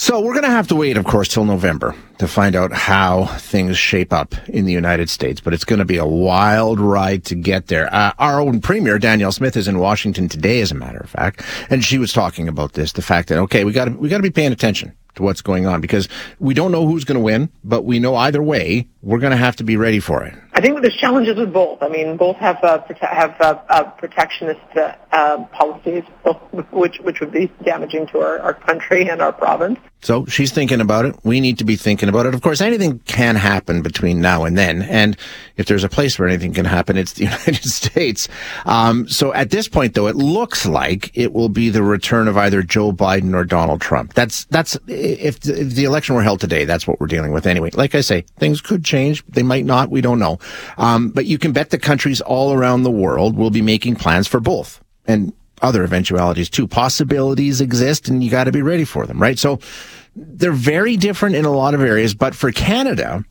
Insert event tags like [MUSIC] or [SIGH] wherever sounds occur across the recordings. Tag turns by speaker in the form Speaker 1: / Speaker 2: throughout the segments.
Speaker 1: So we're going to have to wait, of course, till November to find out how things shape up in the United States. But it's going to be a wild ride to get there. Uh, our own premier Danielle Smith is in Washington today, as a matter of fact, and she was talking about this: the fact that okay, we got to we got to be paying attention to what's going on because we don't know who's going to win, but we know either way we're going to have to be ready for it.
Speaker 2: I think there's challenges with both. I mean, both have uh, prote- have uh, uh, protectionist uh, policies, [LAUGHS] which which would be damaging to our, our country and our province.
Speaker 1: So she's thinking about it. We need to be thinking about it. Of course, anything can happen between now and then. And if there's a place where anything can happen, it's the [LAUGHS] United States. Um, so at this point, though, it looks like it will be the return of either Joe Biden or Donald Trump. That's, that's, if the, if the election were held today, that's what we're dealing with anyway. Like I say, things could change. They might not. We don't know. Um, but you can bet the countries all around the world will be making plans for both. And other eventualities too. Possibilities exist and you got to be ready for them, right? So they're very different in a lot of areas, but for Canada,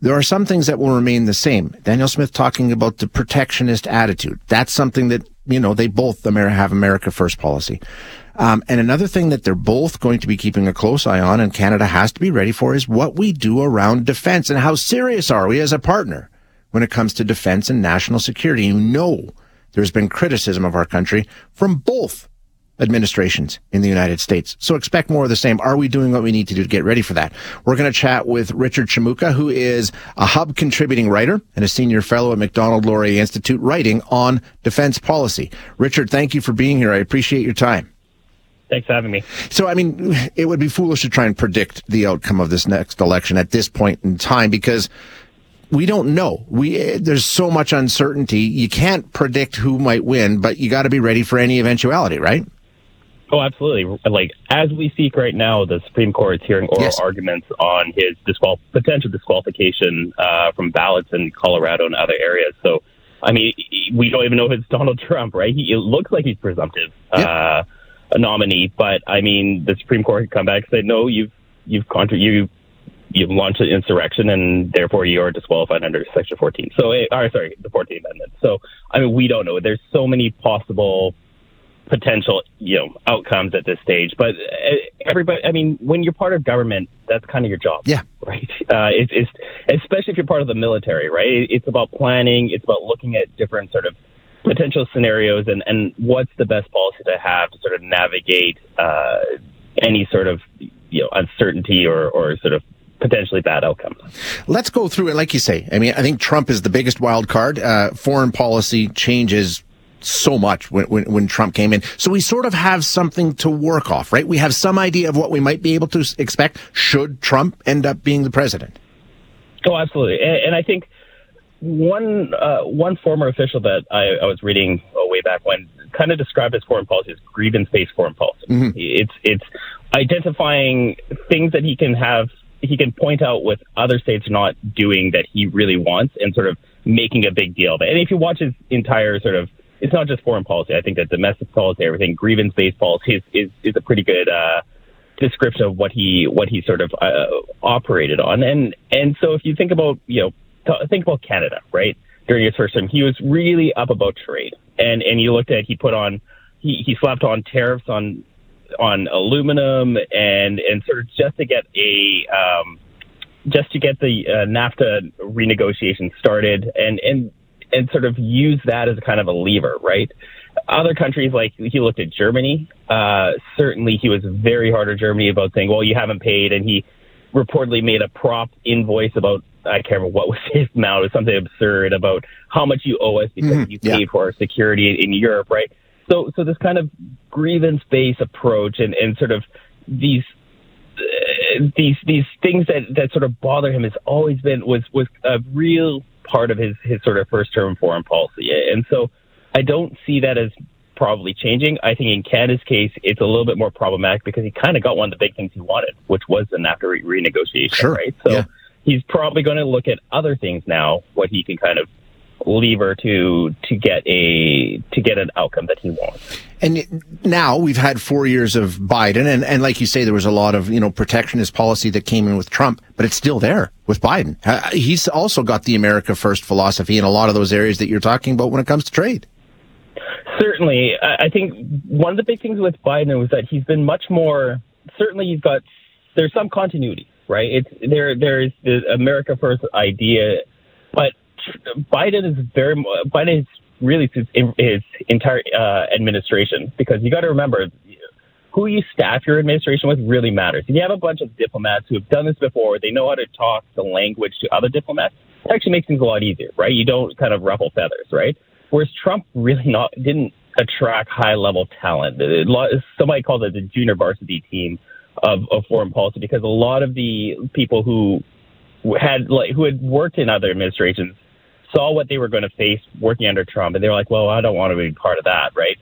Speaker 1: there are some things that will remain the same. Danielle Smith talking about the protectionist attitude. That's something that, you know, they both have America first policy. Um, and another thing that they're both going to be keeping a close eye on and Canada has to be ready for is what we do around defense and how serious are we as a partner when it comes to defense and national security. You know, there's been criticism of our country from both administrations in the United States. So expect more of the same. Are we doing what we need to do to get ready for that? We're going to chat with Richard Shimooka, who is a hub contributing writer and a senior fellow at Macdonald-Laurier Institute writing on defense policy. Richard, thank you for being here. I appreciate your time.
Speaker 3: Thanks for having me.
Speaker 1: So, I mean, it would be foolish to try and predict the outcome of this next election at this point in time because we don't know. We there's so much uncertainty. You can't predict who might win, but you got to be ready for any eventuality, right?
Speaker 3: Oh, absolutely. Like as we speak right now, the Supreme Court is hearing oral yes. arguments on his disqual- potential disqualification uh, from ballots in Colorado and other areas. So, I mean, we don't even know if it's Donald Trump, right? He, it looks like he's presumptive yep. uh, a nominee, but I mean, the Supreme Court could come back and say, no, you've you've contra- you you've launched an insurrection and therefore you are disqualified under Section 14. So, eh, or sorry, the 14th Amendment. So, I mean, we don't know. There's so many possible potential, you know, outcomes at this stage. But eh, everybody, I mean, when you're part of government, that's kind of your job.
Speaker 1: Yeah.
Speaker 3: Right. Uh, it's, it's especially if you're part of the military, right? It's about planning. It's about looking at different sort of potential scenarios and, and what's the best policy to have to sort of navigate uh, any sort of you know uncertainty or, or sort of potentially bad outcomes.
Speaker 1: Let's go through it, like you say. I mean, I think Trump is the biggest wild card. Uh, foreign policy changes so much when, when, when, Trump came in. So we sort of have something to work off, right? We have some idea of what we might be able to expect should Trump end up being the president.
Speaker 3: Oh, absolutely. And, and I think one uh, one former official that I, I was reading uh, way back when kind of described his foreign policy as grievance-based foreign policy. Mm-hmm. It's it's identifying things that he can have he can point out what other states are not doing that he really wants and sort of making a big deal of it. And if you watch his entire sort of, it's not just foreign policy. I think that domestic policy, everything, grievance based policy is, is, is a pretty good, uh, description of what he, what he sort of, uh, operated on. And, and so if you think about, you know, think about Canada, right? During his first term, he was really up about trade. And, and you looked at, he put on, he, he slapped on tariffs on on aluminum and and sort of just to get a um, just to get the uh, NAFTA renegotiation started and and and sort of use that as a kind of a lever, right? Other countries, like he looked at Germany, uh, certainly he was very hard on Germany about saying, well, you haven't paid. And he reportedly made a prop invoice about, I can't remember what was [LAUGHS] his amount, it was something absurd about how much you owe us because mm-hmm. you paid yeah. for our security in Europe, right? So, so this kind of grievance-based approach and, and sort of these uh, these these things that, that sort of bother him has always been was was a real part of his his sort of first term foreign policy, and so I don't see that as probably changing. I think in Canada's case, it's a little bit more problematic because he kind of got one of the big things he wanted, which was the NAFTA re- renegotiation,
Speaker 1: sure.
Speaker 3: right? So
Speaker 1: yeah.
Speaker 3: he's probably going to look at other things now, what he can kind of lever to to get a to get an outcome that he wants.
Speaker 1: And now we've had four years of Biden, and, and like you say, there was a lot of you know protectionist policy that came in with Trump, but it's still there with Biden. Uh, he's also got the America First philosophy in a lot of those areas that you're talking about when it comes to trade.
Speaker 3: Certainly, I think one of the big things with Biden was that he's been much more. Certainly, he's got there's some continuity, right? It's there. There's the America First idea, but Biden is very Biden is really his, his entire uh, administration because you got to remember who you staff your administration with really matters. If you have a bunch of diplomats who have done this before, they know how to talk the language to other diplomats. It actually makes things a lot easier, right? You don't kind of ruffle feathers, right? Whereas Trump really not didn't attract high level talent. Somebody called it the junior varsity team of, of foreign policy because a lot of the people who had like who had worked in other administrations saw what they were going to face working under Trump, and they were like, "Well, I don't want to be part of that," right?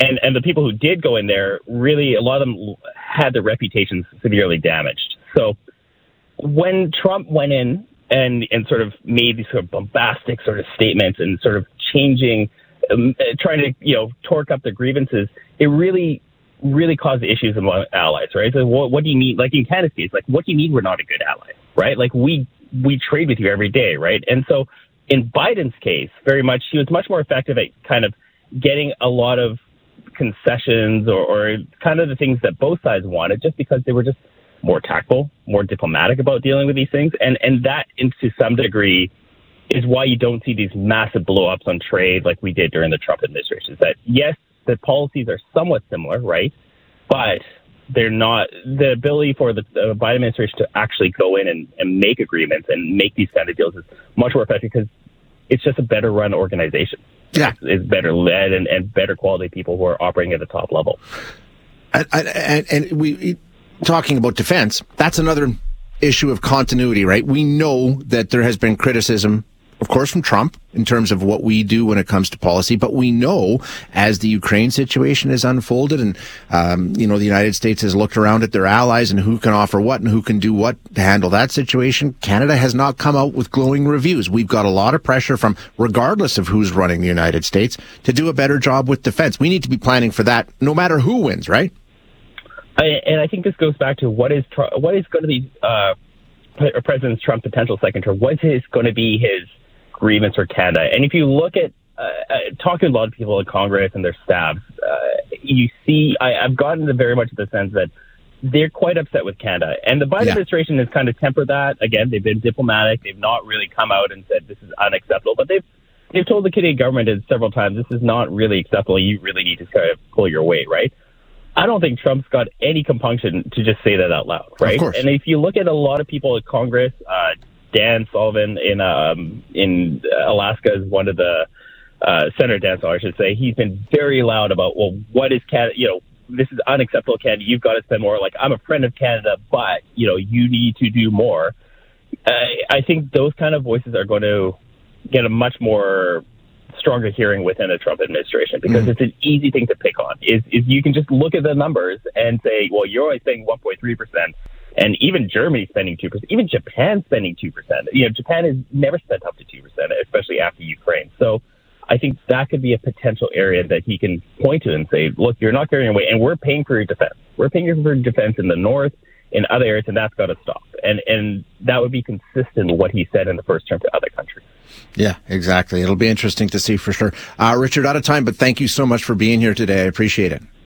Speaker 3: And and the people who did go in there, really, a lot of them had their reputations severely damaged. So when Trump went in and and sort of made these sort of bombastic sort of statements and sort of changing, um, trying to you know torque up the grievances, it really really caused issues among allies, right? So what, what do you mean? Like in Canada's case, like what do you mean We're not a good ally, right? Like we we trade with you every day, right? And so in Biden's case, very much, he was much more effective at kind of getting a lot of concessions or, or kind of the things that both sides wanted just because they were just more tactful, more diplomatic about dealing with these things. And, and that, to some degree, is why you don't see these massive blowups on trade like we did during the Trump administration. Is that, yes, the policies are somewhat similar, right? But they're not the ability for the, the Biden administration to actually go in and, and make agreements and make these kind of deals is much more effective because it's just a better run organization.
Speaker 1: Yeah,
Speaker 3: it's, it's better led and, and better quality people who are operating at the top level.
Speaker 1: And, and, and we talking about defense. That's another issue of continuity, right? We know that there has been criticism of course, from Trump in terms of what we do when it comes to policy. But we know as the Ukraine situation has unfolded and, um, you know, the United States has looked around at their allies and who can offer what and who can do what to handle that situation. Canada has not come out with glowing reviews. We've got a lot of pressure from, regardless of who's running the United States, to do a better job with defense. We need to be planning for that no matter who wins, right?
Speaker 3: I, and I think this goes back to what is, what is going to be, uh, President Trump's potential second term? What is going to be his grievance for Canada. And if you look at uh, uh, talking to a lot of people in Congress and their staffs, uh, you see, I, I've gotten the very much the sense that they're quite upset with Canada. And the Biden yeah. administration has kind of tempered that. Again, they've been diplomatic. They've not really come out and said this is unacceptable, but they've they've told the Canadian government several times this is not really acceptable. You really need to kind of pull your weight, right? I don't think Trump's got any compunction to just say that out loud, right? And if you look at a lot of people at Congress, uh, Dan Sullivan in um, in Alaska is one of the uh, Senator Dan Sullivan, I should say. He's been very loud about well, what is Canada? You know, this is unacceptable, Canada. You've got to spend more. Like I'm a friend of Canada, but you know, you need to do more. Uh, I think those kind of voices are going to get a much more stronger hearing within the Trump administration because mm-hmm. it's an easy thing to pick on. Is is you can just look at the numbers and say, well, you're only saying 1.3 percent and even Germany spending two percent, even Japan spending two percent. You know, Japan has never spent up to two percent, especially after Ukraine. So I think that could be a potential area that he can point to and say, look, you're not carrying away, and we're paying for your defense. We're paying for your defense in the north, in other areas, and that's got to stop. And and that would be consistent with what he said in the first term to other countries.
Speaker 1: Yeah, exactly. It'll be interesting to see for sure. Uh, Richard, out of time, but thank you so much for being here today. I appreciate it.